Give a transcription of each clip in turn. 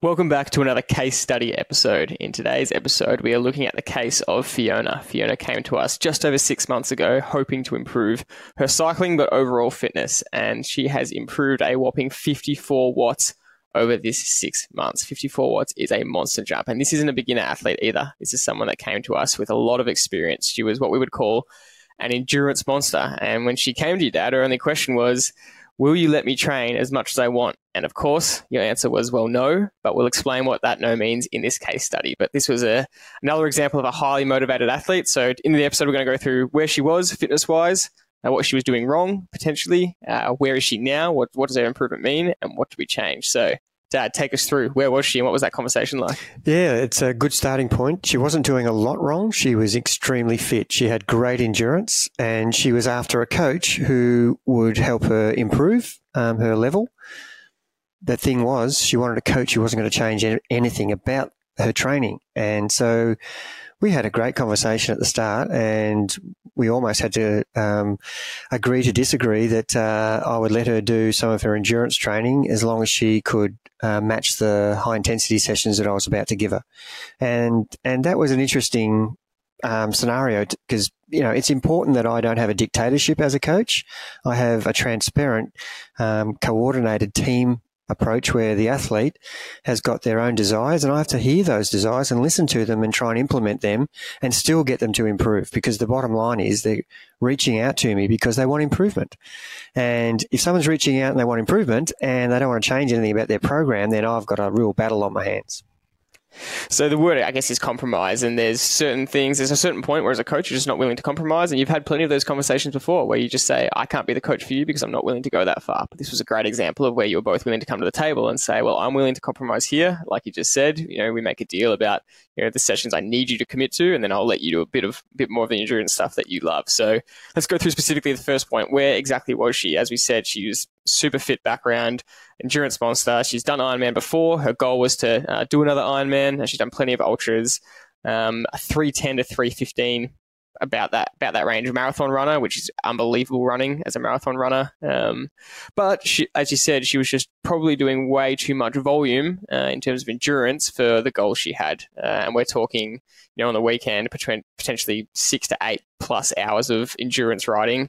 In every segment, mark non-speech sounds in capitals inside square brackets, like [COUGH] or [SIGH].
Welcome back to another case study episode. In today's episode, we are looking at the case of Fiona. Fiona came to us just over six months ago, hoping to improve her cycling but overall fitness, and she has improved a whopping 54 watts over this six months. 54 watts is a monster jump, and this isn't a beginner athlete either. This is someone that came to us with a lot of experience. She was what we would call an endurance monster, and when she came to your dad, her only question was, Will you let me train as much as I want? And of course, your answer was, well, no, but we'll explain what that no means in this case study. But this was a, another example of a highly motivated athlete. So in the episode, we're going to go through where she was fitness wise, uh, what she was doing wrong potentially, uh, where is she now, what, what does her improvement mean, and what do we change? So Dad, take us through. Where was she and what was that conversation like? Yeah, it's a good starting point. She wasn't doing a lot wrong. She was extremely fit. She had great endurance and she was after a coach who would help her improve um, her level. The thing was, she wanted a coach who wasn't going to change anything about her training. And so we had a great conversation at the start, and we almost had to um, agree to disagree that uh, I would let her do some of her endurance training as long as she could uh, match the high intensity sessions that I was about to give her, and and that was an interesting um, scenario because you know it's important that I don't have a dictatorship as a coach. I have a transparent, um, coordinated team approach where the athlete has got their own desires and I have to hear those desires and listen to them and try and implement them and still get them to improve because the bottom line is they're reaching out to me because they want improvement. And if someone's reaching out and they want improvement and they don't want to change anything about their program, then I've got a real battle on my hands. So the word, I guess, is compromise. And there's certain things, there's a certain point where as a coach, you're just not willing to compromise. And you've had plenty of those conversations before where you just say, I can't be the coach for you because I'm not willing to go that far. But this was a great example of where you were both willing to come to the table and say, well, I'm willing to compromise here. Like you just said, you know, we make a deal about, you know, the sessions I need you to commit to, and then I'll let you do a bit of, bit more of the endurance stuff that you love. So let's go through specifically the first point. Where exactly was she? As we said, she was super fit background, endurance monster. She's done Ironman before. Her goal was to uh, do another Ironman. She's done plenty of ultras. Um, 310 to 315 about that about that range marathon runner, which is unbelievable running as a marathon runner. Um, but she, as you said, she was just probably doing way too much volume uh, in terms of endurance for the goal she had. Uh, and we're talking, you know, on the weekend potentially six to eight plus hours of endurance riding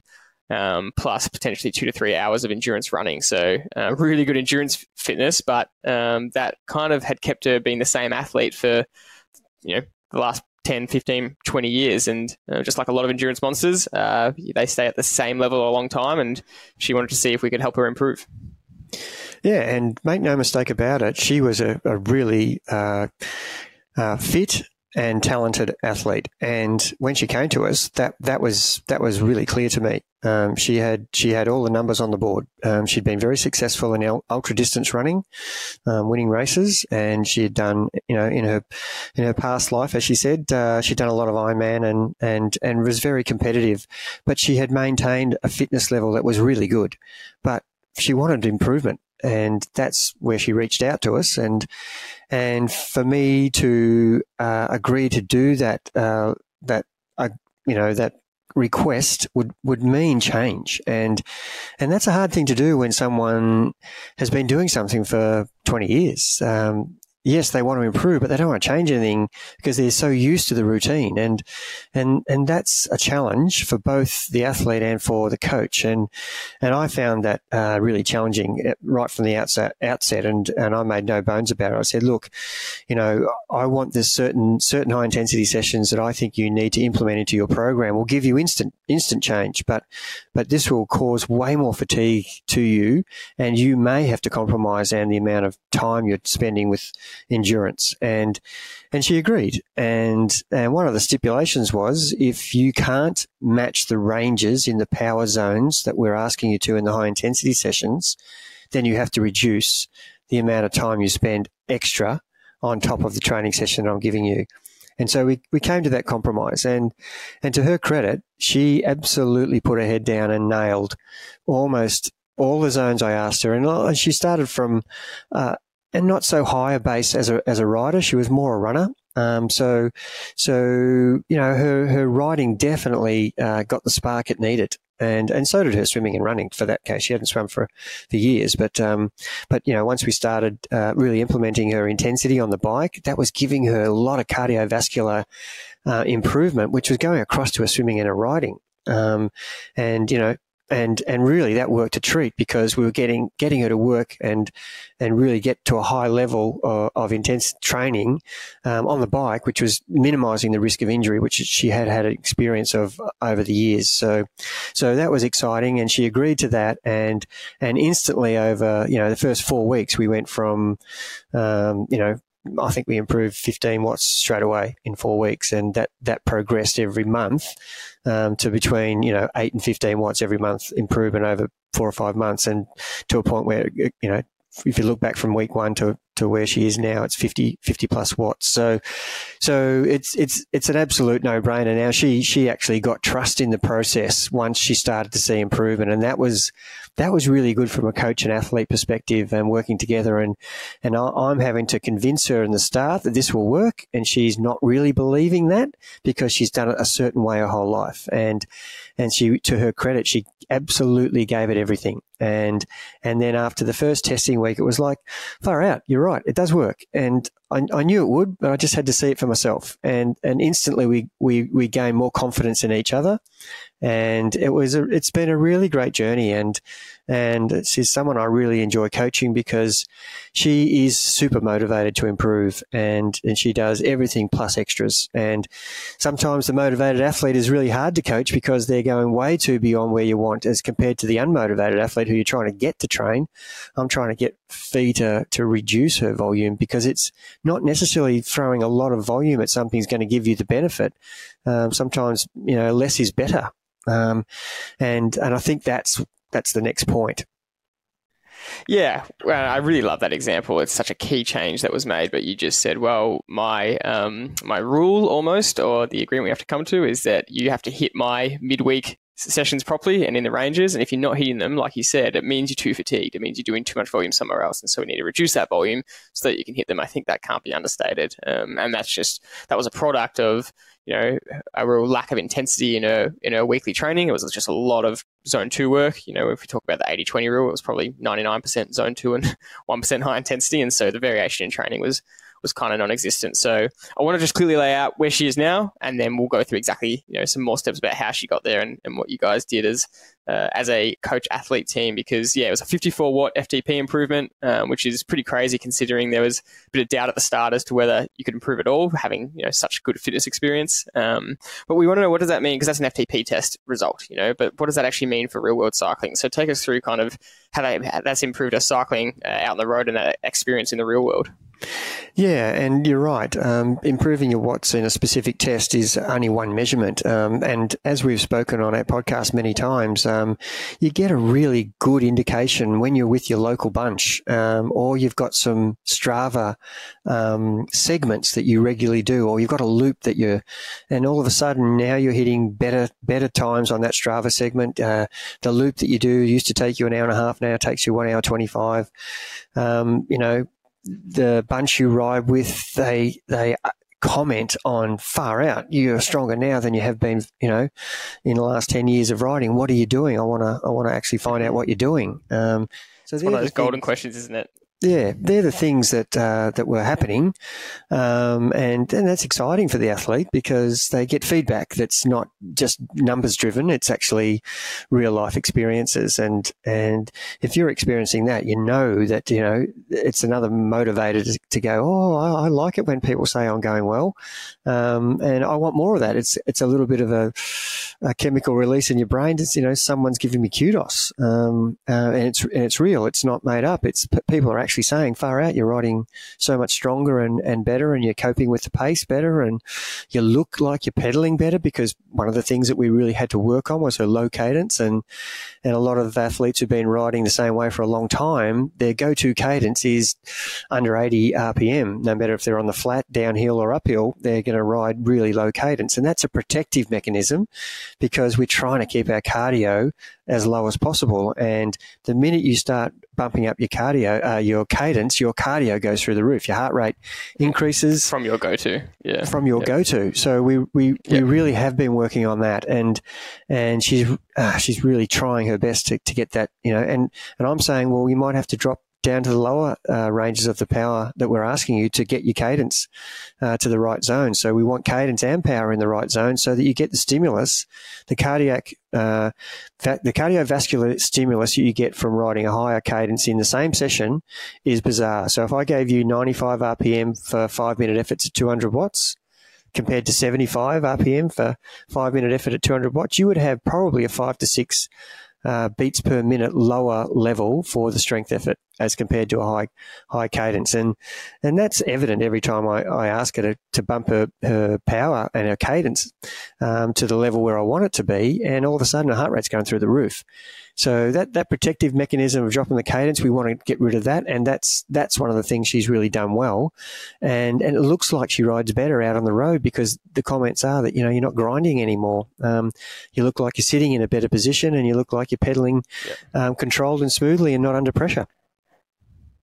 um, plus potentially two to three hours of endurance running. So uh, really good endurance fitness, but um, that kind of had kept her being the same athlete for you know the last 10, 15, 20 years. And uh, just like a lot of endurance monsters, uh, they stay at the same level a long time. And she wanted to see if we could help her improve. Yeah, and make no mistake about it, she was a, a really uh, uh, fit and talented athlete. And when she came to us, that that was that was really clear to me. Um, she had she had all the numbers on the board. Um, she'd been very successful in ultra distance running, um, winning races, and she had done you know in her in her past life, as she said, uh, she'd done a lot of Ironman and and and was very competitive. But she had maintained a fitness level that was really good, but she wanted improvement and that's where she reached out to us. And and for me to uh, agree to do that uh, that uh, you know that request would would mean change. And and that's a hard thing to do when someone has been doing something for 20 years. Um, yes, they want to improve, but they don't want to change anything because they're so used to the routine. And, and, and that's a challenge for both the athlete and for the coach. And, and I found that uh, really challenging uh, right from the outset, outset. And, and I made no bones about it. I said, look, you know, I want this certain, certain high intensity sessions that I think you need to implement into your program will give you instant, instant change, but, but this will cause way more fatigue to you and you may have to compromise on the amount of time you're spending with endurance. And, and she agreed. And, and one of the stipulations was if you can't match the ranges in the power zones that we're asking you to in the high intensity sessions, then you have to reduce the amount of time you spend extra on top of the training session I'm giving you. And so we, we came to that compromise. And, and to her credit, she absolutely put her head down and nailed almost all the zones I asked her. And uh, she started from uh, and not so high a base as a as a rider. She was more a runner. Um, so so you know her her riding definitely uh, got the spark it needed. and and so did her swimming and running. For that case, she hadn't swum for for years, but um, but you know, once we started uh, really implementing her intensity on the bike, that was giving her a lot of cardiovascular uh, improvement, which was going across to her swimming and her riding. Um, and you know, and and really that worked a treat because we were getting getting her to work and and really get to a high level of, of intense training um, on the bike, which was minimising the risk of injury, which she had had experience of over the years. So so that was exciting, and she agreed to that, and and instantly over you know the first four weeks we went from um, you know I think we improved 15 watts straight away in four weeks, and that that progressed every month um, to between you know eight and 15 watts every month improvement over four or five months, and to a point where you know if you look back from week one to to where she is now, it's 50, 50 plus watts. So, so it's it's it's an absolute no brainer. Now she she actually got trust in the process once she started to see improvement, and that was that was really good from a coach and athlete perspective and working together. And and I'm having to convince her in the start that this will work, and she's not really believing that because she's done it a certain way her whole life. And and she, to her credit, she absolutely gave it everything. And and then after the first testing week, it was like, far out, you're right, it does work. And I, I knew it would, but I just had to see it for myself. And and instantly we we we gained more confidence in each other, and it was a, it's been a really great journey and and she's someone I really enjoy coaching because she is super motivated to improve and and she does everything plus extras. And sometimes the motivated athlete is really hard to coach because they're going way too beyond where you want as compared to the unmotivated athlete who you're trying to get to train. I'm trying to get Fee to to reduce her volume because it's not necessarily throwing a lot of volume at something is going to give you the benefit. Um, sometimes you know less is better. Um, and and I think that's that's the next point. Yeah, I really love that example. It's such a key change that was made. But you just said, well, my um, my rule almost, or the agreement we have to come to, is that you have to hit my midweek sessions properly and in the ranges. And if you're not hitting them, like you said, it means you're too fatigued. It means you're doing too much volume somewhere else. And so we need to reduce that volume so that you can hit them. I think that can't be understated. Um, and that's just, that was a product of, you know, a real lack of intensity in a, in a weekly training. It was just a lot of zone two work. You know, if we talk about the 80 20 rule, it was probably 99% zone two and [LAUGHS] 1% high intensity. And so the variation in training was, was kind of non-existent. So I want to just clearly lay out where she is now, and then we'll go through exactly you know some more steps about how she got there and, and what you guys did as uh, as a coach athlete team. Because yeah, it was a 54 watt FTP improvement, um, which is pretty crazy considering there was a bit of doubt at the start as to whether you could improve at all, having you know such good fitness experience. Um, but we want to know what does that mean because that's an FTP test result, you know. But what does that actually mean for real world cycling? So take us through kind of how, that's improved our cycling uh, out on the road and that experience in the real world. Yeah, and you're right. Um, improving your watts in a specific test is only one measurement. Um, and as we've spoken on our podcast many times, um, you get a really good indication when you're with your local bunch um, or you've got some Strava um, segments that you regularly do, or you've got a loop that you're, and all of a sudden now you're hitting better better times on that Strava segment. Uh, the loop that you do used to take you an hour and a half, now takes you one hour twenty five. Um, you know, the bunch you ride with, they they comment on far out. You're stronger now than you have been, you know, in the last ten years of riding. What are you doing? I want to I want to actually find out what you're doing. Um, so it's one of those golden questions, isn't it? Yeah, they're the things that uh, that were happening, um, and and that's exciting for the athlete because they get feedback that's not just numbers driven. It's actually real life experiences, and and if you're experiencing that, you know that you know it's another motivator to, to go. Oh, I, I, like it when people say I'm going well, um, and I want more of that. It's it's a little bit of a, a chemical release in your brain. It's you know someone's giving me kudos, um, uh, and it's and it's real. It's not made up. It's people are actually actually saying, far out, you're riding so much stronger and, and better, and you're coping with the pace better, and you look like you're pedaling better because one of the things that we really had to work on was a low cadence. And, and a lot of athletes who've been riding the same way for a long time, their go to cadence is under 80 RPM. No matter if they're on the flat, downhill, or uphill, they're going to ride really low cadence. And that's a protective mechanism because we're trying to keep our cardio as low as possible. And the minute you start bumping up your cardio, uh, your cadence, your cardio goes through the roof. Your heart rate increases from your go-to. Yeah, from your yep. go-to. So we we, yep. we really have been working on that, and and she's uh, she's really trying her best to, to get that. You know, and and I'm saying, well, you might have to drop down to the lower uh, ranges of the power that we're asking you to get your cadence uh, to the right zone. So we want cadence and power in the right zone so that you get the stimulus, the cardiac, uh, the cardiovascular stimulus you get from riding a higher cadence in the same session is bizarre. So if I gave you 95 RPM for five minute efforts at 200 watts, compared to 75 RPM for five minute effort at 200 watts, you would have probably a five to six uh, beats per minute lower level for the strength effort as compared to a high high cadence, and and that's evident every time I, I ask her to, to bump her, her power and her cadence um, to the level where I want it to be, and all of a sudden her heart rate's going through the roof. So that, that protective mechanism of dropping the cadence, we want to get rid of that, and that's that's one of the things she's really done well, and and it looks like she rides better out on the road because the comments are that you know you're not grinding anymore. Um, you look like you're sitting in a better position, and you look like you're pedaling um, controlled and smoothly and not under pressure.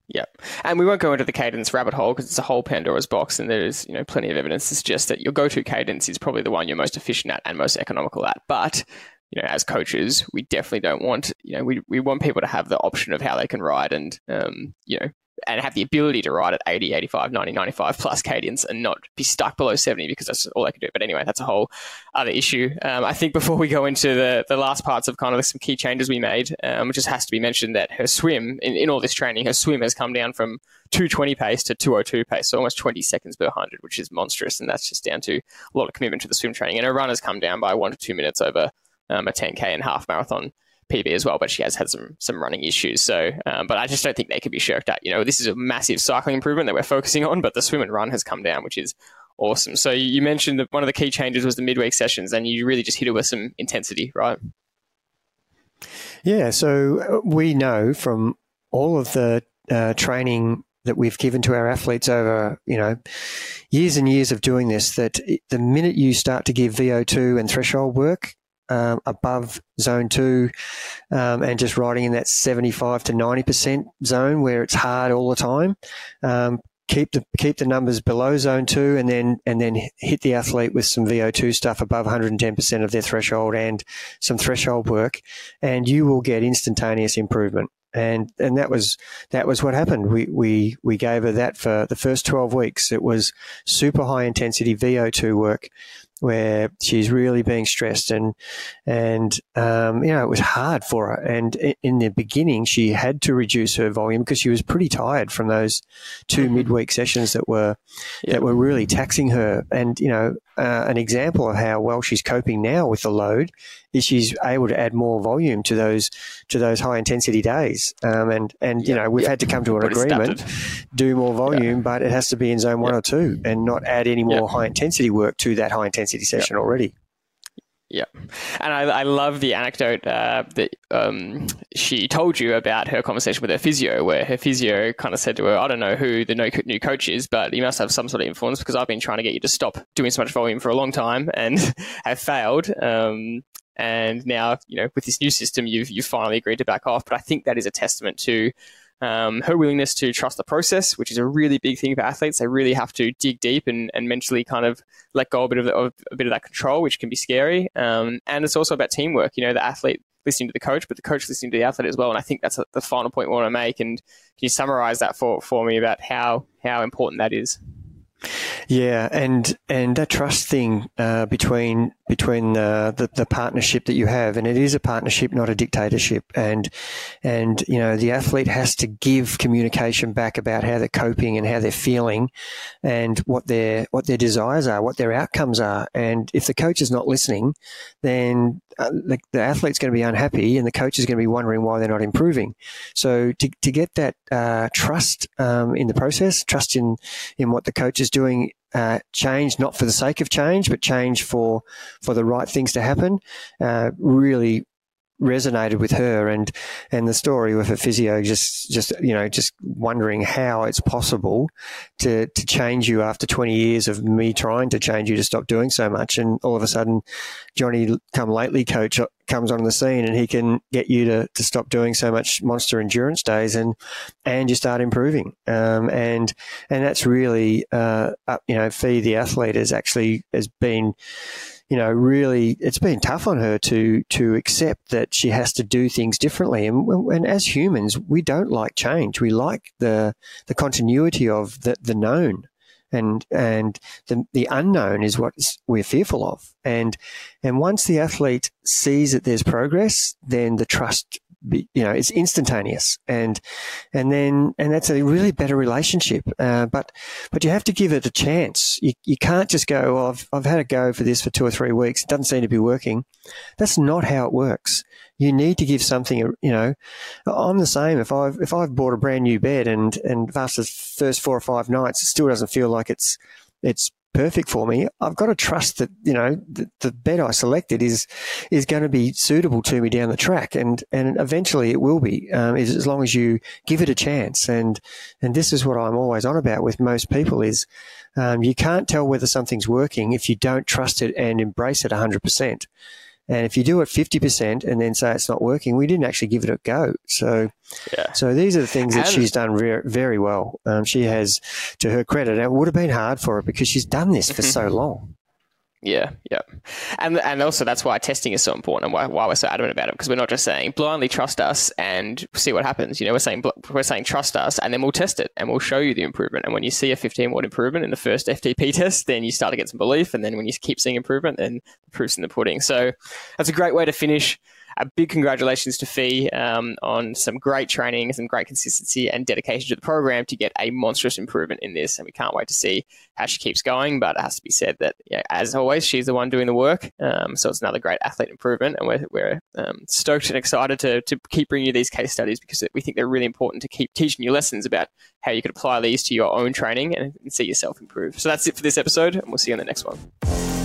Yeah, and we won't go into the cadence rabbit hole because it's a whole Pandora's box, and there's you know plenty of evidence to suggest that your go-to cadence is probably the one you're most efficient at and most economical at. But you know, as coaches, we definitely don't want, you know, we, we want people to have the option of how they can ride and, um, you know, and have the ability to ride at 80, 85, 90, 95 plus cadence and not be stuck below 70 because that's all they can do. But anyway, that's a whole other issue. Um, I think before we go into the, the last parts of kind of some key changes we made, um, which just has to be mentioned that her swim, in, in all this training, her swim has come down from 220 pace to 202 pace, so almost 20 seconds per 100, which is monstrous. And that's just down to a lot of commitment to the swim training. And her run has come down by one to two minutes over um, a 10k and half marathon PB as well, but she has had some some running issues. So, um, but I just don't think they could be shirked at. You know, this is a massive cycling improvement that we're focusing on, but the swim and run has come down, which is awesome. So you mentioned that one of the key changes was the midweek sessions, and you really just hit it with some intensity, right? Yeah. So uh, we know from all of the uh, training that we've given to our athletes over, you know, years and years of doing this, that the minute you start to give VO2 and threshold work, um, above zone two um, and just riding in that 75 to 90% zone where it's hard all the time. Um, keep the keep the numbers below zone two and then and then hit the athlete with some VO2 stuff above 110% of their threshold and some threshold work and you will get instantaneous improvement. And and that was that was what happened. We we we gave her that for the first 12 weeks. It was super high intensity VO2 work where she's really being stressed and and um, you know it was hard for her and in the beginning she had to reduce her volume because she was pretty tired from those 2 mm-hmm. midweek sessions that were yep. that were really taxing her and you know uh, an example of how well she's coping now with the load is she's able to add more volume to those to those high intensity days. Um, and and you know we've had to come to an agreement, do more volume, but it has to be in zone one or two, and not add any more high intensity work to that high intensity session already. Yeah, and I, I love the anecdote uh, that um, she told you about her conversation with her physio, where her physio kind of said to her, "I don't know who the new coach is, but you must have some sort of influence because I've been trying to get you to stop doing so much volume for a long time and [LAUGHS] have failed. Um, and now, you know, with this new system, you've you've finally agreed to back off. But I think that is a testament to um, her willingness to trust the process, which is a really big thing for athletes. They really have to dig deep and, and mentally kind of let go a bit of, the, of a bit of that control, which can be scary. Um, and it's also about teamwork. You know, the athlete listening to the coach, but the coach listening to the athlete as well. And I think that's the final point we want to make. And can you summarize that for, for me about how how important that is? Yeah, and and that trust thing uh, between between uh, the the partnership that you have, and it is a partnership, not a dictatorship. And and you know the athlete has to give communication back about how they're coping and how they're feeling, and what their what their desires are, what their outcomes are. And if the coach is not listening, then uh, the, the, athlete's going to be unhappy, and the coach is going to be wondering why they're not improving. So to to get that uh, trust um, in the process, trust in in what the coach is doing uh, change not for the sake of change, but change for for the right things to happen. Uh, really resonated with her and and the story with her physio just just you know just wondering how it's possible to to change you after 20 years of me trying to change you to stop doing so much and all of a sudden Johnny come lately coach comes on the scene and he can get you to, to stop doing so much monster endurance days and and you start improving. Um, and and that's really uh, you know, Fee the athlete has actually has been you know, really, it's been tough on her to to accept that she has to do things differently. And, and as humans, we don't like change. We like the the continuity of the the known and and the the unknown is what we're fearful of. And and once the athlete sees that there's progress, then the trust you know it's instantaneous. And and then and that's a really better relationship. Uh, but but you have to give it a chance. You, you can't just go oh, I've, I've had a go for this for two or three weeks. It doesn't seem to be working. That's not how it works you need to give something you know i'm the same if i've if i've bought a brand new bed and and after the first four or five nights it still doesn't feel like it's it's perfect for me, I've got to trust that you know the, the bed I selected is is going to be suitable to me down the track, and and eventually it will be, um, as long as you give it a chance. And and this is what I'm always on about with most people is um, you can't tell whether something's working if you don't trust it and embrace it 100 percent. And if you do it 50% and then say it's not working, we didn't actually give it a go. So, yeah. so these are the things that and, she's done re- very well. Um, she has, to her credit, it would have been hard for her because she's done this for so [LAUGHS] long. Yeah, yeah, and and also that's why testing is so important and why, why we're so adamant about it because we're not just saying blindly trust us and see what happens. You know, we're saying we're saying trust us and then we'll test it and we'll show you the improvement. And when you see a 15 watt improvement in the first FTP [LAUGHS] test, then you start to get some belief. And then when you keep seeing improvement, then the proof's in the pudding. So that's a great way to finish a big congratulations to Fee um, on some great training, some great consistency and dedication to the program to get a monstrous improvement in this. And we can't wait to see how she keeps going. But it has to be said that, yeah, as always, she's the one doing the work. Um, so it's another great athlete improvement. And we're, we're um, stoked and excited to, to keep bringing you these case studies because we think they're really important to keep teaching you lessons about how you could apply these to your own training and, and see yourself improve. So that's it for this episode, and we'll see you on the next one.